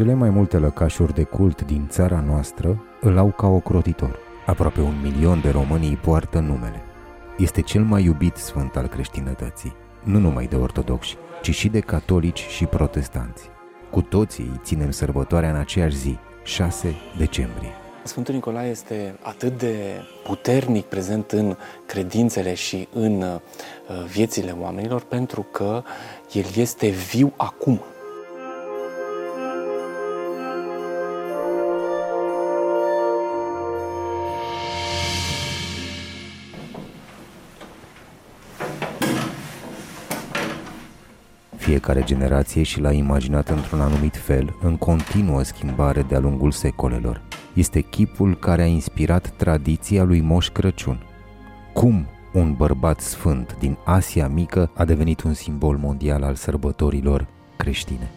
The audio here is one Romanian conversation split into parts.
Cele mai multe lăcașuri de cult din țara noastră îl au ca ocrotitor. Aproape un milion de români îi poartă numele. Este cel mai iubit sfânt al creștinătății, nu numai de ortodoxi, ci și de catolici și protestanți. Cu toții îi ținem sărbătoarea în aceeași zi, 6 decembrie. Sfântul Nicolae este atât de puternic prezent în credințele și în uh, viețile oamenilor pentru că el este viu acum. Fiecare generație și l-a imaginat într-un anumit fel, în continuă schimbare de-a lungul secolelor. Este chipul care a inspirat tradiția lui Moș Crăciun. Cum un bărbat sfânt din Asia Mică a devenit un simbol mondial al sărbătorilor creștine.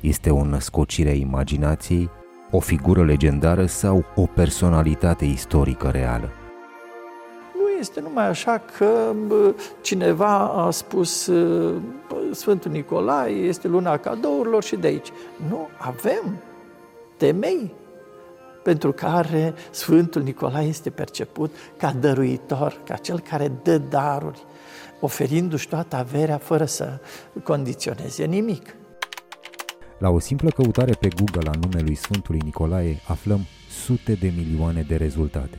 Este o născocire a imaginației, o figură legendară sau o personalitate istorică reală? este numai așa că cineva a spus Sfântul Nicolae este luna cadourilor și de aici. Nu, avem temei pentru care Sfântul Nicolae este perceput ca dăruitor, ca cel care dă daruri, oferindu-și toată averea fără să condiționeze nimic. La o simplă căutare pe Google a numelui Sfântului Nicolae aflăm sute de milioane de rezultate.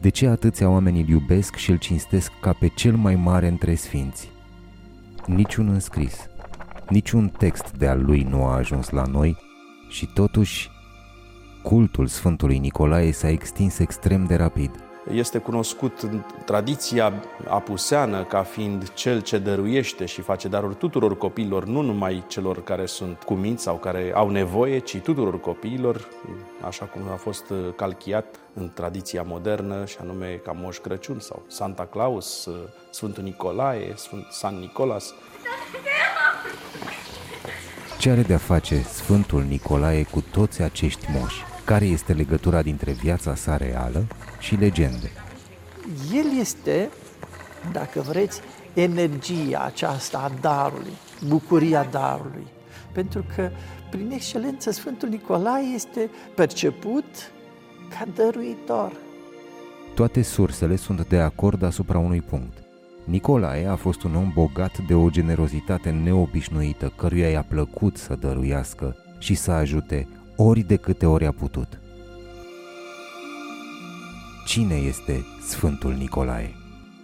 De ce atâția oameni îl iubesc și îl cinstesc ca pe cel mai mare între sfinți? Niciun înscris, niciun text de al lui nu a ajuns la noi și totuși cultul Sfântului Nicolae s-a extins extrem de rapid – este cunoscut în tradiția apuseană ca fiind cel ce dăruiește și face daruri tuturor copiilor, nu numai celor care sunt cuminți sau care au nevoie, ci tuturor copiilor, așa cum a fost calchiat în tradiția modernă, și anume ca Moș Crăciun sau Santa Claus, Sfântul Nicolae, Sfânt San Nicolas. Ce are de-a face Sfântul Nicolae cu toți acești moși? Care este legătura dintre viața sa reală și legende? El este, dacă vreți, energia aceasta a darului, bucuria darului. Pentru că, prin excelență, Sfântul Nicolae este perceput ca dăruitor. Toate sursele sunt de acord asupra unui punct. Nicolae a fost un om bogat de o generozitate neobișnuită, căruia i-a plăcut să dăruiască și să ajute ori de câte ori a putut. Cine este Sfântul Nicolae?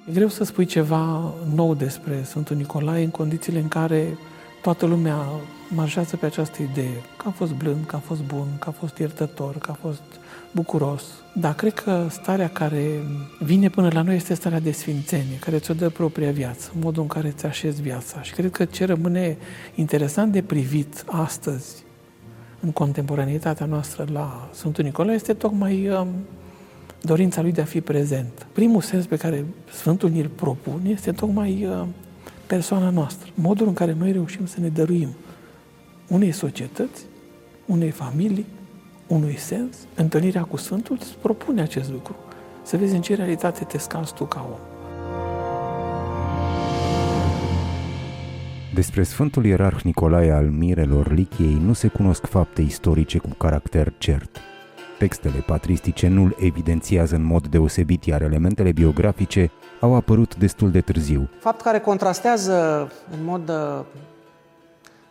E greu să spui ceva nou despre Sfântul Nicolae în condițiile în care toată lumea marșează pe această idee că a fost blând, că a fost bun, că a fost iertător, că a fost bucuros. Dar cred că starea care vine până la noi este starea de sfințenie, care ți-o dă propria viață, modul în care ți așezi viața. Și cred că ce rămâne interesant de privit astăzi în contemporanitatea noastră la Sfântul Nicolae este tocmai um, dorința lui de a fi prezent. Primul sens pe care Sfântul ni-l propune este tocmai uh, persoana noastră, modul în care noi reușim să ne dăruim unei societăți, unei familii, unui sens. Întâlnirea cu Sfântul îți propune acest lucru. Să vezi în ce realitate te scazi tu ca om. Despre Sfântul Ierarh Nicolae al Mirelor Lichiei nu se cunosc fapte istorice cu caracter cert. Textele patristice nu-l evidențiază în mod deosebit, iar elementele biografice au apărut destul de târziu. Fapt care contrastează în mod uh,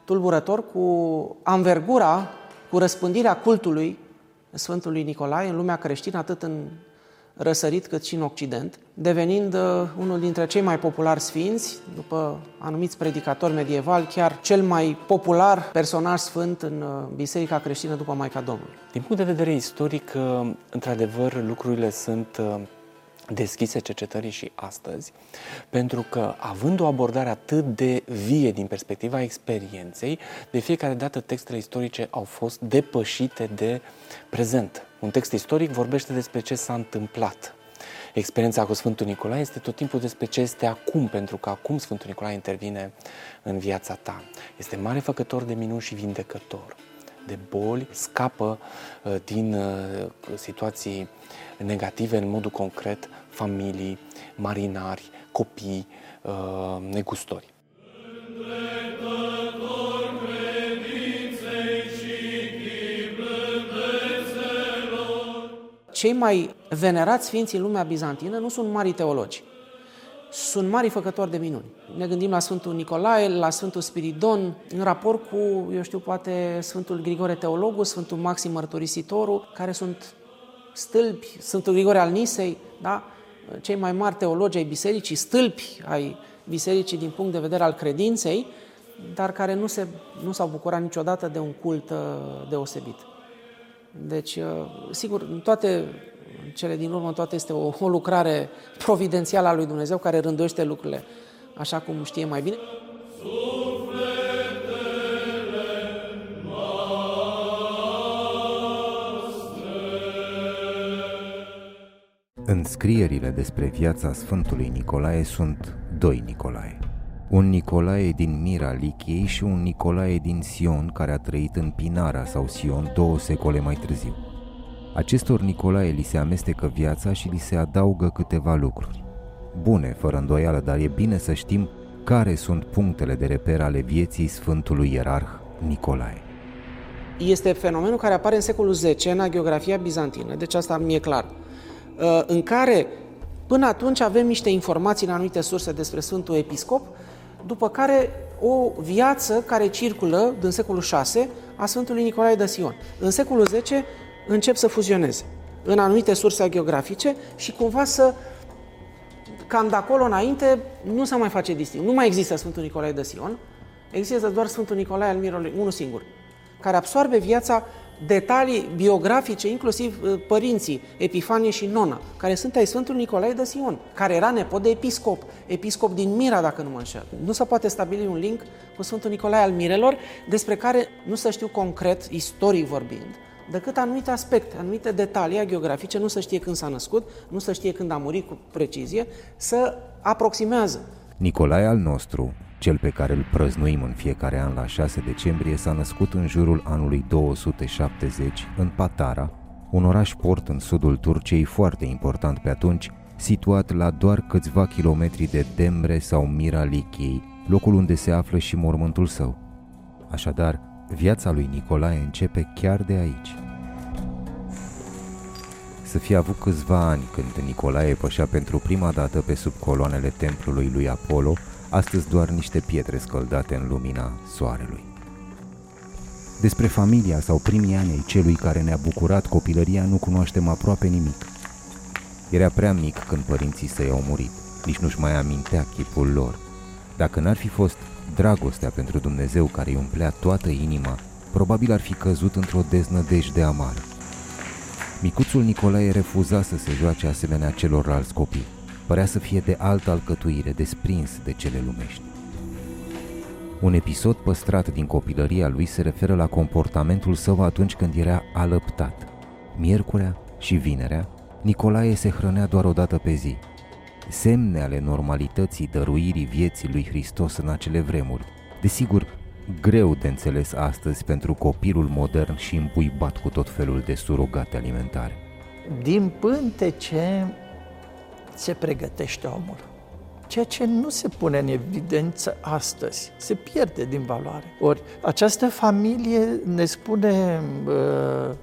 tulburător cu anvergura, cu răspândirea cultului Sfântului Nicolae în lumea creștină, atât în răsărit cât și în Occident, devenind uh, unul dintre cei mai populari sfinți, după anumiți predicatori medievali, chiar cel mai popular personaj sfânt în uh, Biserica creștină după Maica Domnului. Din punct de vedere istoric, uh, într-adevăr, lucrurile sunt deschise cercetării și astăzi, pentru că, având o abordare atât de vie din perspectiva experienței, de fiecare dată textele istorice au fost depășite de prezent. Un text istoric vorbește despre ce s-a întâmplat. Experiența cu Sfântul Nicolae este tot timpul despre ce este acum, pentru că acum Sfântul Nicolae intervine în viața ta. Este mare făcător de minuni și vindecător de boli, scapă uh, din uh, situații negative în modul concret familii, marinari, copii, uh, negustori. Cei mai venerați sfinții în lumea bizantină nu sunt mari teologi, sunt mari făcători de minuni. Ne gândim la Sfântul Nicolae, la Sfântul Spiridon, în raport cu, eu știu, poate Sfântul Grigore Teologul, Sfântul Maxim Mărturisitorul, care sunt stâlpi, Sfântul Grigore al Nisei, da? Cei mai mari teologi ai bisericii, stâlpi ai bisericii din punct de vedere al credinței, dar care nu, se, nu s-au bucurat niciodată de un cult uh, deosebit. Deci, uh, sigur, în toate cele din urmă, toate este o, o lucrare providențială a lui Dumnezeu care rânduiește lucrurile așa cum știe mai bine. În scrierile despre viața Sfântului Nicolae sunt doi Nicolae. Un Nicolae din Mira Lichiei și un Nicolae din Sion care a trăit în Pinara sau Sion două secole mai târziu. Acestor Nicolae li se amestecă viața și li se adaugă câteva lucruri. Bune, fără îndoială, dar e bine să știm care sunt punctele de reper ale vieții Sfântului Ierarh Nicolae. Este fenomenul care apare în secolul X în geografia bizantină, deci asta mi-e clar, uh, în care până atunci avem niște informații în anumite surse despre Sfântul Episcop, după care o viață care circulă din secolul 6 a Sfântului Nicolae de Sion. În secolul X încep să fuzioneze în anumite surse geografice și cumva să cam de acolo înainte nu se mai face distinct. Nu mai există Sfântul Nicolae de Sion, există doar Sfântul Nicolae al Mirului, unul singur, care absorbe viața detalii biografice, inclusiv uh, părinții Epifanie și Nona, care sunt ai Sfântului Nicolae de Sion, care era nepot de episcop, episcop din Mira, dacă nu mă înșel. Nu se poate stabili un link cu Sfântul Nicolae al Mirelor, despre care nu se știu concret, istoric vorbind, decât anumite aspecte, anumite detalii geografice, nu se știe când s-a născut, nu se știe când a murit cu precizie, să aproximează. Nicolae al nostru, cel pe care îl prăznuim în fiecare an la 6 decembrie, s-a născut în jurul anului 270 în Patara, un oraș port în sudul Turciei foarte important pe atunci, situat la doar câțiva kilometri de Demre sau Mira Lichiei, locul unde se află și mormântul său. Așadar, Viața lui Nicolae începe chiar de aici. Să fie avut câțiva ani când Nicolae pășea pentru prima dată pe sub coloanele templului lui Apollo, astăzi doar niște pietre scăldate în lumina soarelui. Despre familia sau primii ani ai celui care ne-a bucurat copilăria nu cunoaștem aproape nimic. Era prea mic când părinții săi au murit, nici nu-și mai amintea chipul lor. Dacă n-ar fi fost dragostea pentru Dumnezeu care îi umplea toată inima, probabil ar fi căzut într-o deznădejde amară. Micuțul Nicolae refuza să se joace asemenea celorlalți copii. Părea să fie de altă alcătuire, desprins de cele lumești. Un episod păstrat din copilăria lui se referă la comportamentul său atunci când era alăptat. Miercurea și vinerea, Nicolae se hrănea doar o dată pe zi, semne ale normalității dăruirii vieții lui Hristos în acele vremuri. Desigur, greu de înțeles astăzi pentru copilul modern și împuibat cu tot felul de surogate alimentare. Din pântece se pregătește omul. Ceea ce nu se pune în evidență astăzi, se pierde din valoare. Ori această familie ne spune uh,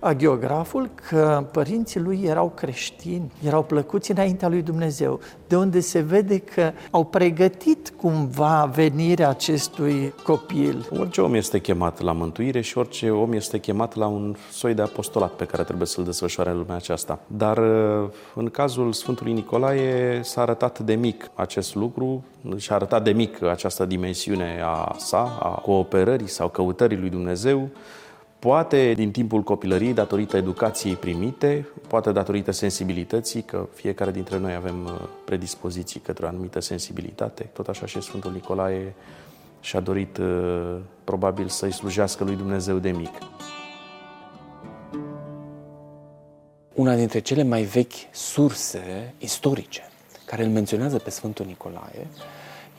agiograful că părinții lui erau creștini, erau plăcuți înaintea lui Dumnezeu, de unde se vede că au pregătit cumva venirea acestui copil. Orice om este chemat la mântuire și orice om este chemat la un soi de apostolat pe care trebuie să-l desfășoare în lumea aceasta. Dar în cazul Sfântului Nicolae s-a arătat de mic acest lucru, și-a arătat de mic această dimensiune a sa, a cooperării sau căutării lui Dumnezeu, Poate din timpul copilăriei, datorită educației primite, poate datorită sensibilității, că fiecare dintre noi avem uh, predispoziții către o anumită sensibilitate. Tot așa și Sfântul Nicolae și-a dorit uh, probabil să-i slujească lui Dumnezeu de mic. Una dintre cele mai vechi surse istorice care îl menționează pe Sfântul Nicolae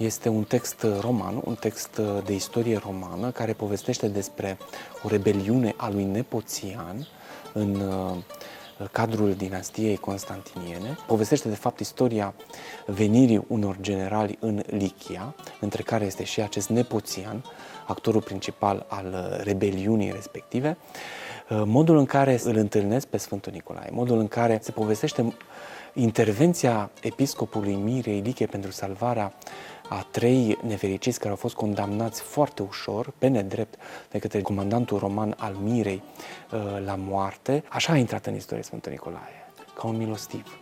este un text roman, un text de istorie romană care povestește despre o rebeliune a lui Nepoțian în uh, cadrul dinastiei constantiniene. Povestește de fapt istoria venirii unor generali în Lichia, între care este și acest Nepoțian, actorul principal al rebeliunii respective. Uh, modul în care îl întâlnesc pe Sfântul Nicolae, modul în care se povestește intervenția episcopului Mirei Liche pentru salvarea a trei nefericiți care au fost condamnați foarte ușor, pe nedrept, de către comandantul roman al Mirei uh, la moarte, așa a intrat în istorie Sfântul Nicolae, ca un milostiv.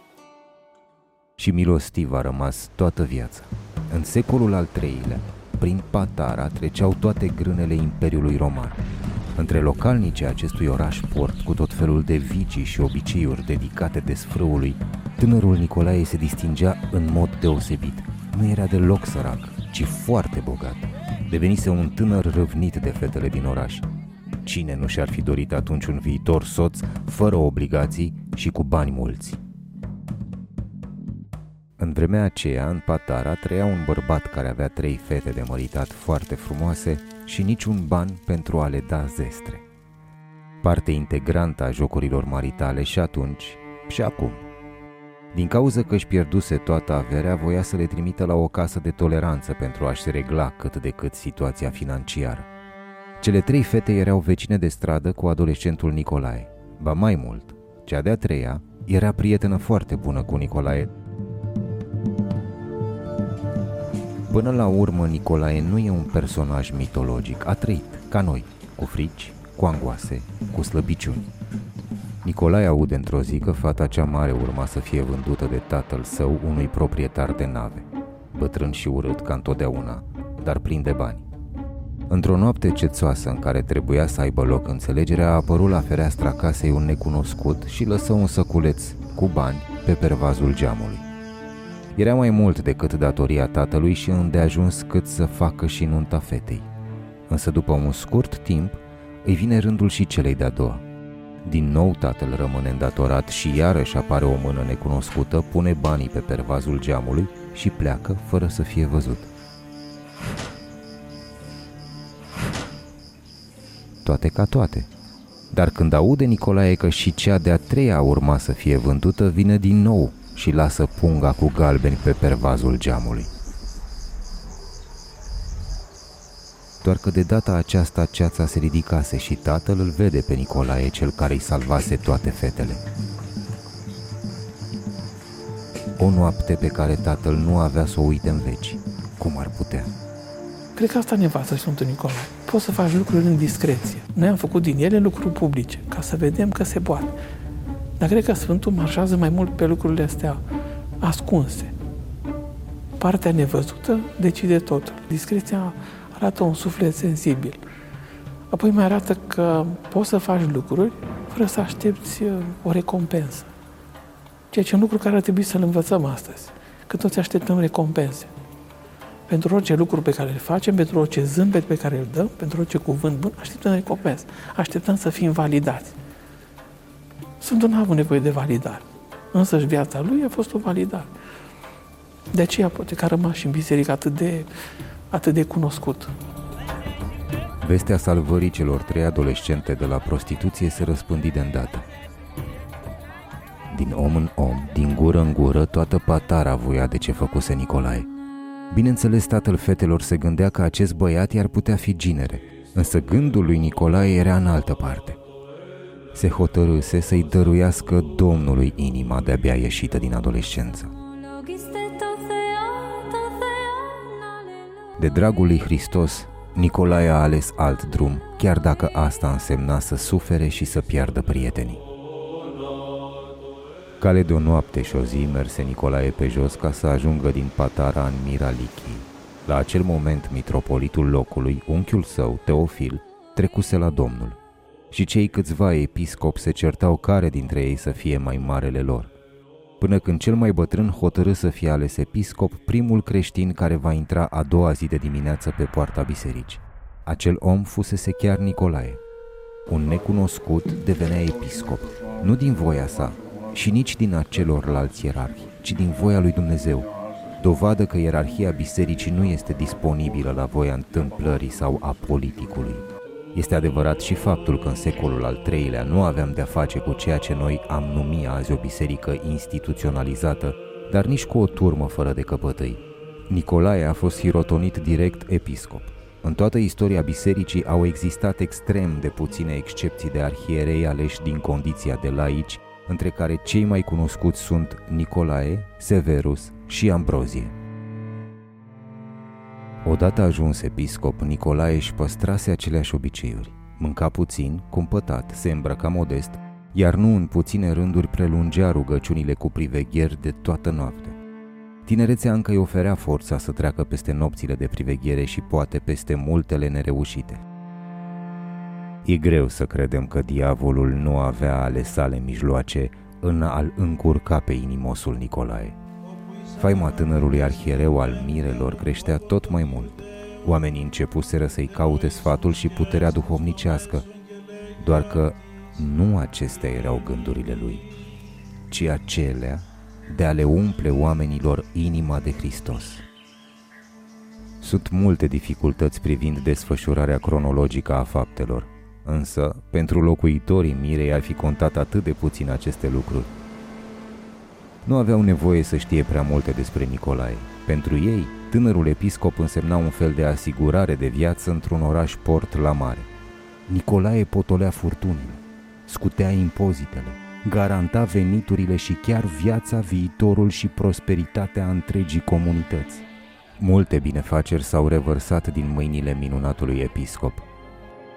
Și milostiv a rămas toată viața. În secolul al III-lea, prin Patara treceau toate grânele Imperiului Roman. Între localnicii acestui oraș port, cu tot felul de vicii și obiceiuri dedicate desfrâului, tânărul Nicolae se distingea în mod deosebit. Nu era deloc sărac, ci foarte bogat. Devenise un tânăr răvnit de fetele din oraș. Cine nu și-ar fi dorit atunci un viitor soț, fără obligații și cu bani mulți? În vremea aceea, în Patara, trăia un bărbat care avea trei fete de măritat foarte frumoase și niciun ban pentru a le da zestre. Parte integrantă a jocurilor maritale și atunci și acum. Din cauza că își pierduse toată averea, voia să le trimită la o casă de toleranță pentru a-și regla cât de cât situația financiară. Cele trei fete erau vecine de stradă cu adolescentul Nicolae. Ba mai mult, cea de-a treia era prietenă foarte bună cu Nicolae, Până la urmă, Nicolae nu e un personaj mitologic, a trăit, ca noi, cu frici, cu angoase, cu slăbiciuni. Nicolae aude într-o zi că fata cea mare urma să fie vândută de tatăl său unui proprietar de nave, bătrân și urât ca întotdeauna, dar plin de bani. Într-o noapte cețoasă în care trebuia să aibă loc înțelegerea, a apărut la fereastra casei un necunoscut și lăsă un săculeț cu bani pe pervazul geamului. Era mai mult decât datoria tatălui și îndeajuns cât să facă și nunta fetei. Însă după un scurt timp, îi vine rândul și celei de-a doua. Din nou tatăl rămâne îndatorat și iarăși apare o mână necunoscută, pune banii pe pervazul geamului și pleacă fără să fie văzut. Toate ca toate. Dar când aude Nicolae că și cea de-a treia urma să fie vândută, vine din nou și lasă punga cu galbeni pe pervazul geamului. Doar că de data aceasta ceața se ridicase și tatăl îl vede pe Nicolae, cel care îi salvase toate fetele. O noapte pe care tatăl nu avea să o uite în veci. Cum ar putea? Cred că asta ne învață Sfântul Nicolae. Poți să faci lucruri în discreție. Noi am făcut din ele lucruri publice, ca să vedem că se poate. Dar cred că Sfântul marșează mai mult pe lucrurile astea ascunse. Partea nevăzută decide totul. Discreția arată un suflet sensibil. Apoi mai arată că poți să faci lucruri fără să aștepți uh, o recompensă. Ceea ce e un lucru care ar trebui să-l învățăm astăzi. Că toți așteptăm recompense. Pentru orice lucru pe care îl facem, pentru orice zâmbet pe care îl dăm, pentru orice cuvânt bun, așteptăm recompensă. Așteptăm să fim validați. Sfântul n-a avut nevoie de validare. Însă și viața lui a fost o validare. De aceea poate că a rămas și în biserică atât de, atât de cunoscut. Vestea salvării celor trei adolescente de la prostituție se răspândi de îndată. Din om în om, din gură în gură, toată patara voia de ce făcuse Nicolae. Bineînțeles, tatăl fetelor se gândea că acest băiat i-ar putea fi ginere, însă gândul lui Nicolae era în altă parte se hotărâse să-i dăruiască Domnului inima de-abia ieșită din adolescență. De dragul lui Hristos, Nicolae a ales alt drum, chiar dacă asta însemna să sufere și să piardă prietenii. Cale de o noapte și o zi merse Nicolae pe jos ca să ajungă din Patara în Miralichii. La acel moment, mitropolitul locului, unchiul său, Teofil, trecuse la Domnul și cei câțiva episcopi se certau care dintre ei să fie mai marele lor. Până când cel mai bătrân hotărâ să fie ales episcop, primul creștin care va intra a doua zi de dimineață pe poarta bisericii. Acel om fusese chiar Nicolae. Un necunoscut devenea episcop, nu din voia sa și nici din acelorlalți ierarhi, ci din voia lui Dumnezeu, dovadă că ierarhia bisericii nu este disponibilă la voia întâmplării sau a politicului. Este adevărat și faptul că în secolul al III-lea nu aveam de-a face cu ceea ce noi am numit azi o biserică instituționalizată, dar nici cu o turmă fără de căpătâi. Nicolae a fost hirotonit direct episcop. În toată istoria bisericii au existat extrem de puține excepții de arhierei aleși din condiția de laici, între care cei mai cunoscuți sunt Nicolae, Severus și Ambrozie. Odată ajuns episcop, Nicolae își păstrase aceleași obiceiuri. Mânca puțin, cumpătat, se îmbrăca modest, iar nu în puține rânduri prelungea rugăciunile cu privegheri de toată noaptea. Tinerețea încă îi oferea forța să treacă peste nopțile de priveghere și poate peste multele nereușite. E greu să credem că diavolul nu avea ale sale mijloace în a-l încurca pe inimosul Nicolae. Faima tânărului arhiereu al mirelor creștea tot mai mult. Oamenii începuseră să-i caute sfatul și puterea duhovnicească, doar că nu acestea erau gândurile lui, ci acelea de a le umple oamenilor inima de Hristos. Sunt multe dificultăți privind desfășurarea cronologică a faptelor, însă pentru locuitorii Mirei ar fi contat atât de puțin aceste lucruri. Nu aveau nevoie să știe prea multe despre Nicolae. Pentru ei, tânărul episcop însemna un fel de asigurare de viață într-un oraș port la mare. Nicolae potolea furtunile, scutea impozitele, garanta veniturile și chiar viața, viitorul și prosperitatea întregii comunități. Multe binefaceri s-au revărsat din mâinile minunatului episcop.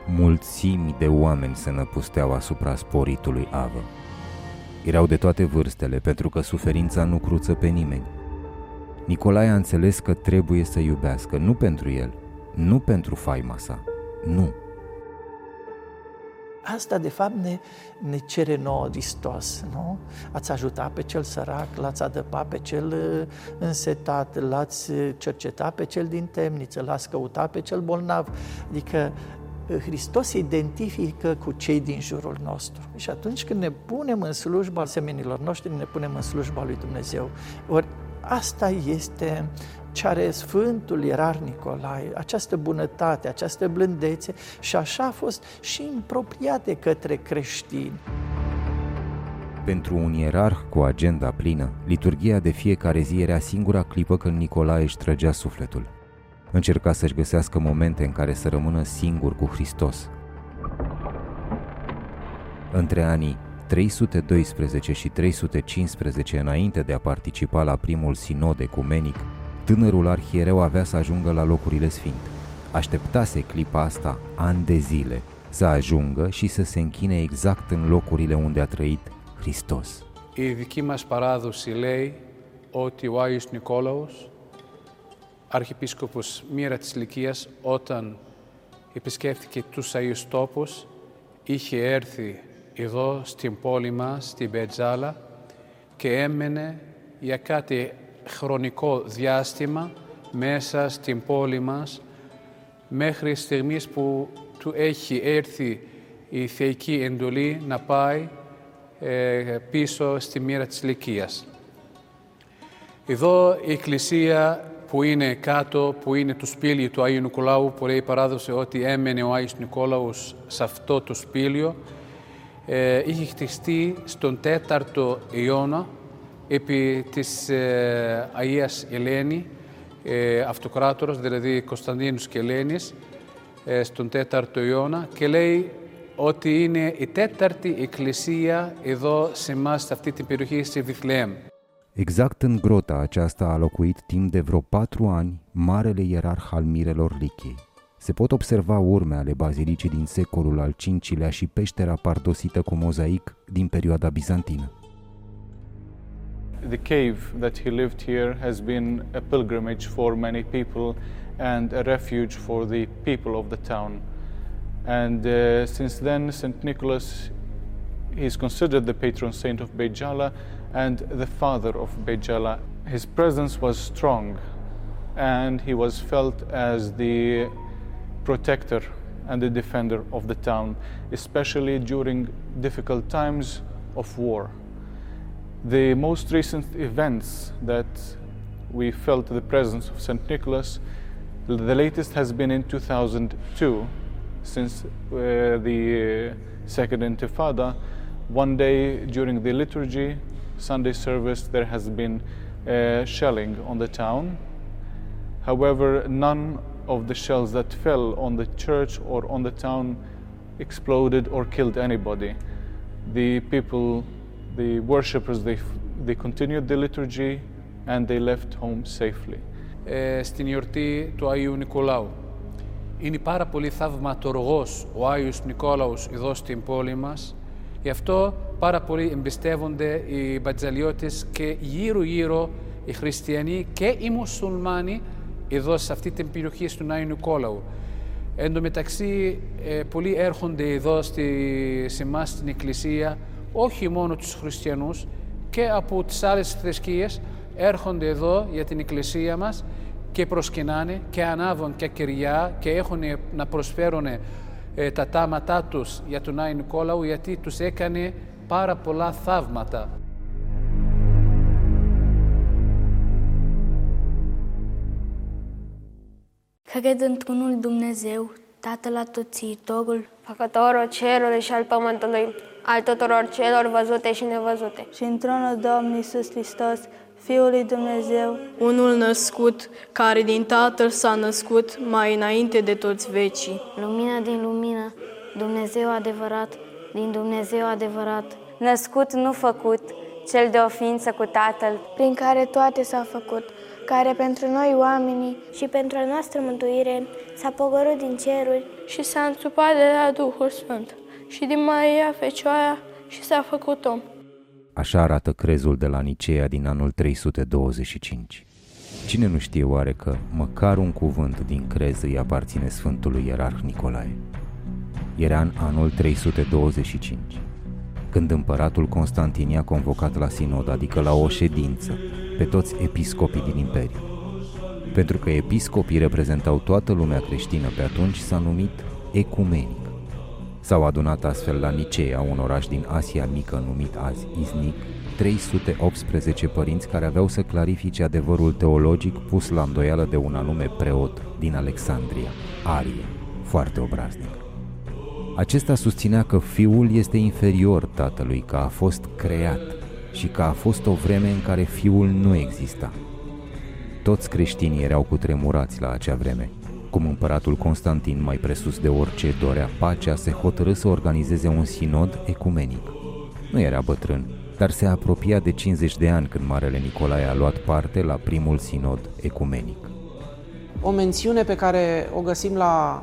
Mulțimi de oameni se năpusteau asupra sporitului Avă. Erau de toate vârstele, pentru că suferința nu cruță pe nimeni. Nicolae a înțeles că trebuie să iubească, nu pentru el, nu pentru faima sa, nu, Asta, de fapt, ne, ne cere nouă Hristos, nu? Ați ajutat pe cel sărac, l-ați adăpat pe cel uh, însetat, l-ați cercetat pe cel din temniță, l-ați căutat pe cel bolnav. Adică uh, Hristos se identifică cu cei din jurul nostru. Și atunci când ne punem în slujba semenilor noștri, ne punem în slujba lui Dumnezeu. Ori asta este ce are Sfântul Ierar Nicolae, această bunătate, această blândețe și așa a fost și împropriate către creștini. Pentru un ierarh cu agenda plină, liturgia de fiecare zi era singura clipă când Nicolae își trăgea sufletul Încerca să-și găsească momente în care să rămână singur cu Hristos. Între anii 312 și 315 înainte de a participa la primul sinod ecumenic, Tânărul arhiereu avea să ajungă la locurile sfinte. Așteptase clipa asta ani de zile, să ajungă și să se închine exact în locurile unde a trăit Hristos. Η δική μας παράδοση λέει ότι ο Άγιος Νικόλαος, αρχιεπίσκοπος Μοίρα της Λυκίας, όταν επισκέφθηκε τους Αγίους Τόπους, είχε έρθει εδώ στην πόλη μας, στην Πετζάλα και έμενε για κάτι χρονικό διάστημα μέσα στην πόλη μας μέχρι στιγμής που του έχει έρθει η θεϊκή εντολή να πάει ε, πίσω στη μοίρα της Λυκίας. Εδώ η εκκλησία που είναι κάτω, που είναι το σπήλιο του Αγίου Νικολάου, που λέει παράδοση ότι έμενε ο Άγιος Νικόλαος σε αυτό το σπήλιο, ε, είχε χτιστεί στον 4ο αιώνα επί της ε, Αγίας Ελένη, ε, αυτοκράτορος, δηλαδή Κωνσταντίνους και Ελένης, ε, στον 4ο αιώνα και λέει ότι είναι η τέταρτη εκκλησία εδώ σε εμάς, σε αυτή την περιοχή, στη Βιθλεέμ. Exact în grota aceasta a locuit timp de vreo patru ani marele ierarh al mirelor Lichiei. Se pot observa urme ale bazilicii din secolul al V-lea și peștera pardosită cu mozaic din perioada bizantină. the cave that he lived here has been a pilgrimage for many people and a refuge for the people of the town. And uh, since then, St. Nicholas is considered the patron saint of Beit Jala and the father of Beit Jala. His presence was strong and he was felt as the protector and the defender of the town, especially during difficult times of war. The most recent events that we felt the presence of St. Nicholas, the latest has been in 2002, since uh, the Second Intifada. One day during the liturgy, Sunday service, there has been uh, shelling on the town. However, none of the shells that fell on the church or on the town exploded or killed anybody. The people, the worshippers, they, they continued the liturgy and they left home safely. Ε, στην γιορτή του Αγίου Νικολάου. Είναι πάρα πολύ θαυματοργός ο Άγιος Νικόλαος εδώ στην πόλη μας. Γι' αυτό πάρα πολύ εμπιστεύονται οι μπατζαλιώτες και γύρω-γύρω οι χριστιανοί και οι μουσουλμάνοι εδώ σε αυτή την περιοχή στον Άγιο Νικόλαου. Εν τω μεταξύ, ε, πολλοί έρχονται εδώ στη, σε εμάς στην Εκκλησία, όχι μόνο τους χριστιανούς, και από τις άλλες θρησκείες έρχονται εδώ για την Εκκλησία μας και προσκυνάνε και ανάβουν και κυριά και έχουν να προσφέρουν ε, τα τάματά τους για τον Άγιο Νικόλαο γιατί τους έκανε πάρα πολλά θαύματα. Cred într-unul Dumnezeu, Tatăl Atoțiitorul, făcătorul cerului și al pământului, al tuturor celor văzute și nevăzute. și într-unul Domnul Iisus Hristos, Fiul lui Dumnezeu, unul născut, care din Tatăl s-a născut mai înainte de toți vecii. lumină din lumină, Dumnezeu adevărat, din Dumnezeu adevărat, Născut, nu făcut, cel de o ființă cu Tatăl, prin care toate s-au făcut, care pentru noi oamenii și pentru a noastră mântuire s-a pogorât din ceruri. Și s-a întrupat de la Duhul Sfânt. Și din Maria Fecioara și s-a făcut om. Așa arată crezul de la Nicea din anul 325. Cine nu știe oare că măcar un cuvânt din crez îi aparține Sfântului Ierarh Nicolae? Era în anul 325, când împăratul Constantin i-a convocat la sinod, adică la o ședință, pe toți episcopii din imperiu. Pentru că episcopii reprezentau toată lumea creștină pe atunci, s-a numit ecumenic. S-au adunat astfel la Nicea, un oraș din Asia Mică numit azi Iznic, 318 părinți care aveau să clarifice adevărul teologic pus la îndoială de un anume preot din Alexandria, Arie, foarte obraznic. Acesta susținea că fiul este inferior tatălui, că a fost creat și că a fost o vreme în care fiul nu exista. Toți creștinii erau cutremurați la acea vreme. Cum împăratul Constantin, mai presus de orice, dorea pacea, se hotărâ să organizeze un sinod ecumenic. Nu era bătrân, dar se apropia de 50 de ani când Marele Nicolae a luat parte la primul sinod ecumenic. O mențiune pe care o găsim la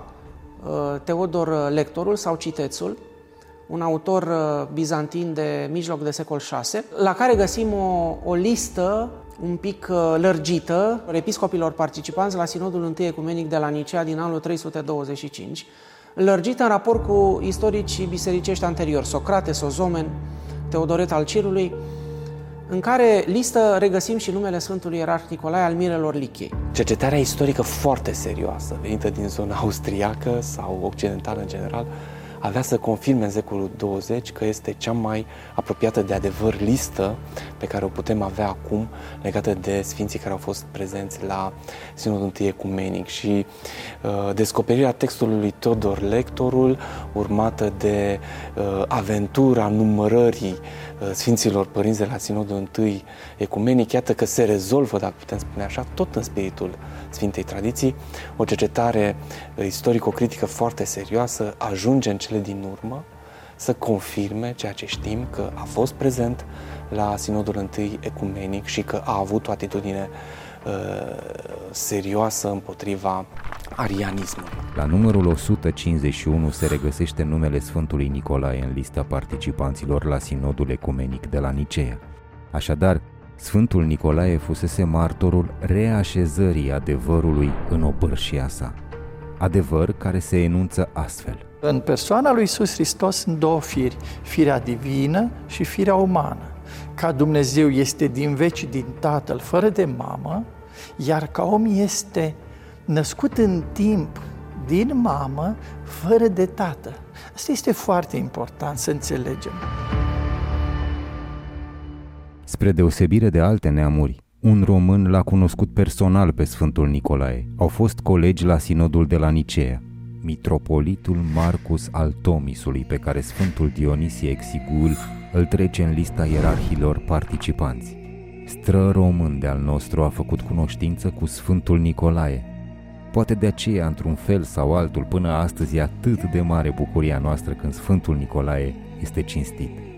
uh, Teodor Lectorul sau Citețul, un autor uh, bizantin de mijloc de secol 6, la care găsim o, o listă un pic uh, lărgită episcopilor participanți la Sinodul I Ecumenic de la Nicea din anul 325, lărgită în raport cu istoricii bisericești anteriori, Socrate, Sozomen, Teodoret al Cirului, în care listă regăsim și numele Sfântului Ierarh Nicolae al Mirelor Lichiei. Cercetarea istorică foarte serioasă, venită din zona austriacă sau occidentală în general, avea să confirme în secolul 20 că este cea mai apropiată de adevăr listă pe care o putem avea acum legată de sfinții care au fost prezenți la Sinodul I Ecumenic. Și uh, descoperirea textului lui Teodor Lectorul urmată de uh, aventura numărării uh, Sfinților Părinți de la Sinodul I Ecumenic, iată că se rezolvă, dacă putem spune așa, tot în spiritul Sfintei Tradiții, o cercetare uh, istorico-critică foarte serioasă ajunge în cele din urmă să confirme ceea ce știm că a fost prezent la Sinodul I Ecumenic și că a avut o atitudine uh, serioasă împotriva arianismului. La numărul 151 se regăsește numele Sfântului Nicolae în lista participanților la Sinodul Ecumenic de la Nicea. Așadar, Sfântul Nicolae fusese martorul reașezării adevărului în obârșia sa. Adevăr care se enunță astfel. În persoana lui Iisus Hristos sunt două firi, firea divină și firea umană. Ca Dumnezeu este din veci din Tatăl, fără de mamă, iar ca om este născut în timp din mamă, fără de tată. Asta este foarte important să înțelegem. Spre deosebire de alte neamuri, un român l-a cunoscut personal pe Sfântul Nicolae. Au fost colegi la sinodul de la Nicea. Mitropolitul Marcus al Tomisului, pe care Sfântul Dionisie Exiguul îl trece în lista ierarhilor participanți. Stră român de al nostru a făcut cunoștință cu Sfântul Nicolae. Poate de aceea, într-un fel sau altul, până astăzi e atât de mare bucuria noastră când Sfântul Nicolae este cinstit.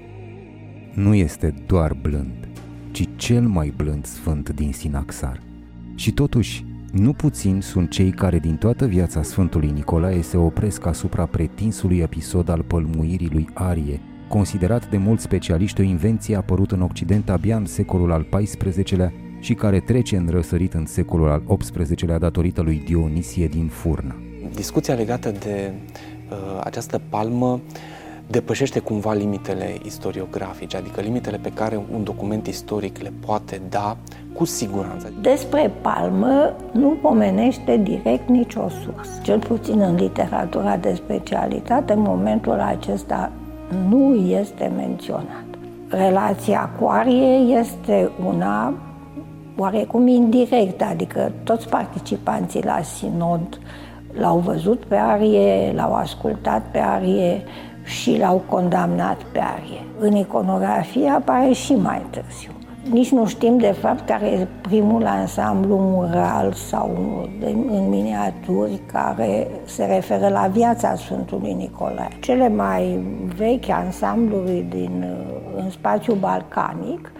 Nu este doar blând, ci cel mai blând sfânt din Sinaxar. Și totuși, nu puțin sunt cei care din toată viața Sfântului Nicolae se opresc asupra pretinsului episod al pălmuirii lui Arie, considerat de mulți specialiști o invenție apărută în Occident abia în secolul al XIV-lea și care trece în răsărit în secolul al XVIII-lea datorită lui Dionisie din Furna. Discuția legată de uh, această palmă depășește cumva limitele istoriografice, adică limitele pe care un document istoric le poate da cu siguranță. Despre palmă nu pomenește direct nicio sursă. Cel puțin în literatura de specialitate, în momentul acesta nu este menționat. Relația cu Arie este una oarecum indirectă, adică toți participanții la sinod l-au văzut pe Arie, l-au ascultat pe Arie și l-au condamnat pe Arie. În iconografie apare și mai târziu. Nici nu știm de fapt care e primul ansamblu mural sau în miniaturi care se referă la viața Sfântului Nicolae. Cele mai vechi ansambluri din, în spațiu balcanic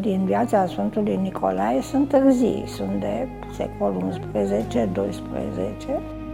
din viața Sfântului Nicolae sunt târzii, sunt de secolul XI-XII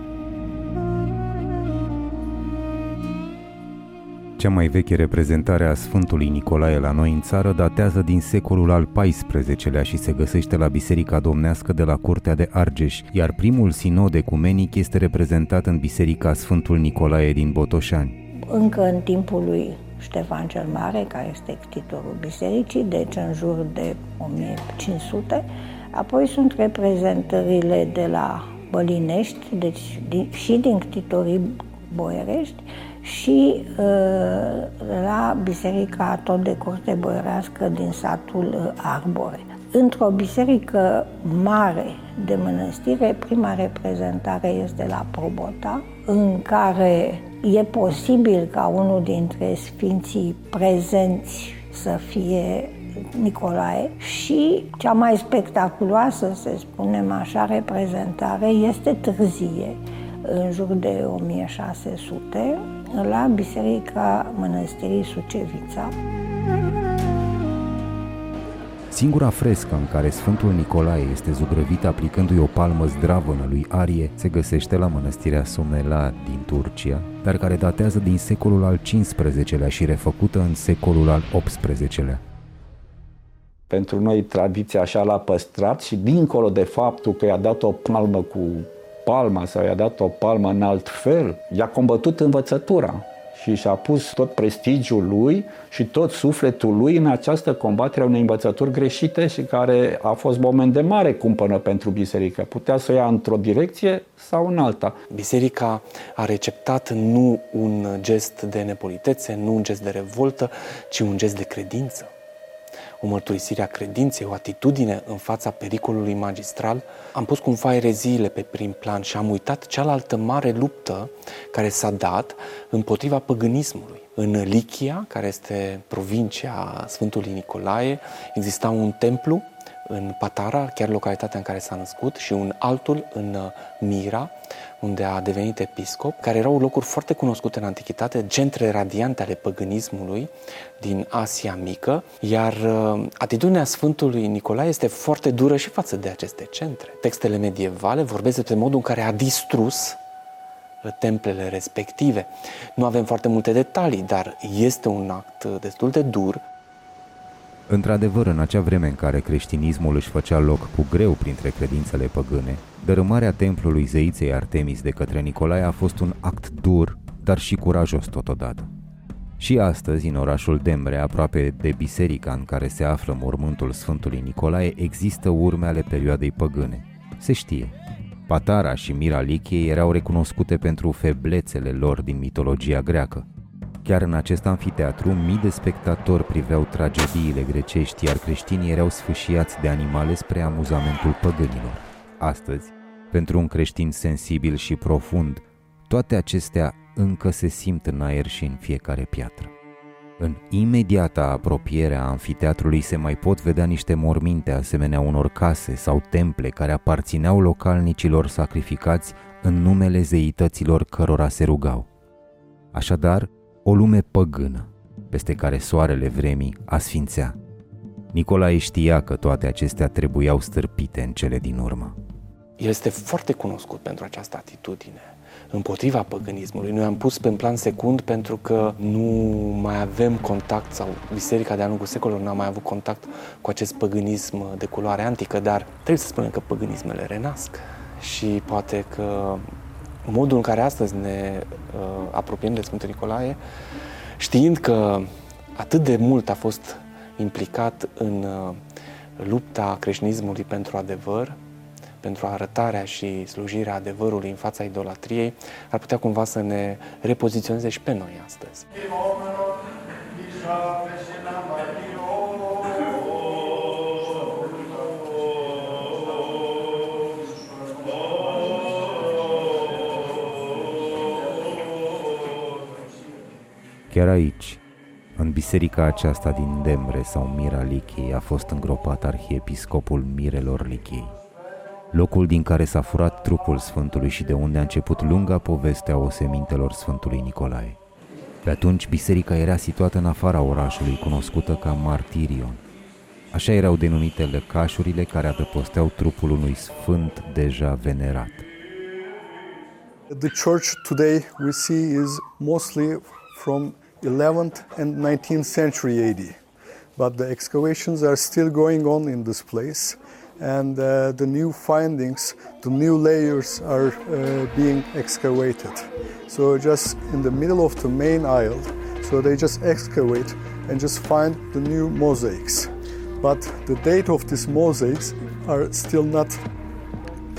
Cea mai veche reprezentare a Sfântului Nicolae la noi în țară datează din secolul al XIV-lea și se găsește la Biserica Domnească de la Curtea de Argeș, iar primul sinod ecumenic este reprezentat în Biserica Sfântul Nicolae din Botoșani. Încă în timpul lui Ștefan cel Mare, care este ctitorul bisericii, deci în jur de 1500, apoi sunt reprezentările de la Bălinești, deci și din ctitorii boierești, și uh, la biserica tot de curte băierească din satul uh, Arbore. Într-o biserică mare de mănăstire, prima reprezentare este la Probota, în care e posibil ca unul dintre sfinții prezenți să fie Nicolae și cea mai spectaculoasă, să spunem așa, reprezentare este târzie, în jur de 1600, la Biserica Mănăstirii Sucevița. Singura frescă în care Sfântul Nicolae este zugrăvit aplicându-i o palmă zdravănă lui Arie se găsește la mănăstirea Sumela din Turcia, dar care datează din secolul al XV-lea și refăcută în secolul al XVIII-lea. Pentru noi tradiția așa l-a păstrat și dincolo de faptul că i-a dat o palmă cu palma sau i-a dat o palmă în alt fel, i-a combătut învățătura și și-a pus tot prestigiul lui și tot sufletul lui în această combatere a unei învățături greșite și care a fost moment de mare cumpănă pentru biserică. Putea să o ia într-o direcție sau în alta. Biserica a receptat nu un gest de nepolitețe, nu un gest de revoltă, ci un gest de credință o mărturisire a credinței, o atitudine în fața pericolului magistral, am pus cumva ereziile pe prim plan și am uitat cealaltă mare luptă care s-a dat împotriva păgânismului. În Lichia, care este provincia Sfântului Nicolae, exista un templu în Patara, chiar localitatea în care s-a născut, și un altul în Mira, unde a devenit episcop, care erau locuri foarte cunoscute în antichitate, centre radiante ale păgânismului din Asia Mică, iar uh, atitudinea Sfântului Nicolae este foarte dură și față de aceste centre. Textele medievale vorbesc despre modul în care a distrus uh, templele respective. Nu avem foarte multe detalii, dar este un act uh, destul de dur Într-adevăr, în acea vreme în care creștinismul își făcea loc cu greu printre credințele păgâne, dărâmarea templului zeiței Artemis de către Nicolae a fost un act dur, dar și curajos totodată. Și astăzi, în orașul Dembre, aproape de biserica în care se află mormântul Sfântului Nicolae, există urme ale perioadei păgâne. Se știe. Patara și Mira Lichiei erau recunoscute pentru feblețele lor din mitologia greacă, Chiar în acest anfiteatru, mii de spectatori priveau tragediile grecești, iar creștinii erau sfâșiați de animale spre amuzamentul păgânilor. Astăzi, pentru un creștin sensibil și profund, toate acestea încă se simt în aer și în fiecare piatră. În imediata apropiere a anfiteatrului se mai pot vedea niște morminte asemenea unor case sau temple care aparțineau localnicilor sacrificați în numele zeităților cărora se rugau. Așadar, o lume păgână, peste care soarele vremii asfințea. Nicolae știa că toate acestea trebuiau stârpite în cele din urmă. El este foarte cunoscut pentru această atitudine împotriva păgânismului. Noi am pus pe în plan secund pentru că nu mai avem contact sau biserica de-a lungul secolelor n-a mai avut contact cu acest păgânism de culoare antică, dar trebuie să spunem că păgânismele renasc și poate că modul în care astăzi ne uh, apropiem de Sfântul Nicolae, știind că atât de mult a fost implicat în uh, lupta creștinismului pentru adevăr, pentru arătarea și slujirea adevărului în fața idolatriei, ar putea cumva să ne repoziționeze și pe noi astăzi. Chiar aici, în biserica aceasta din Dembre sau Mira Lichiei a fost îngropat arhiepiscopul Mirelor Lichiei, locul din care s-a furat trupul Sfântului și de unde a început lunga poveste a osemintelor Sfântului Nicolae. Pe atunci, biserica era situată în afara orașului, cunoscută ca Martirion. Așa erau denumite lăcașurile care adăposteau trupul unui sfânt deja venerat. The church today we see is mostly from 11th and 19th century AD. But the excavations are still going on in this place, and uh, the new findings, the new layers are uh, being excavated. So, just in the middle of the main aisle, so they just excavate and just find the new mosaics. But the date of these mosaics are still not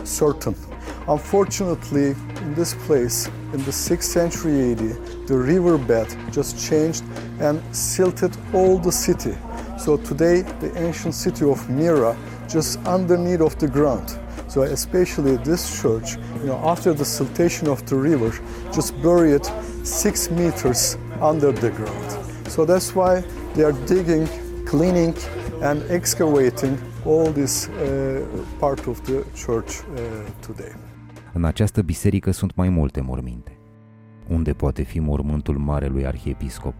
certain. Unfortunately, in this place, in the 6th century AD, the riverbed just changed and silted all the city. So today, the ancient city of Mira just underneath of the ground. So especially this church, you know, after the siltation of the river, just buried six meters under the ground. So that's why they are digging, cleaning, and excavating all this uh, part of the church uh, today. În această biserică sunt mai multe morminte. Unde poate fi mormântul marelui arhiepiscop?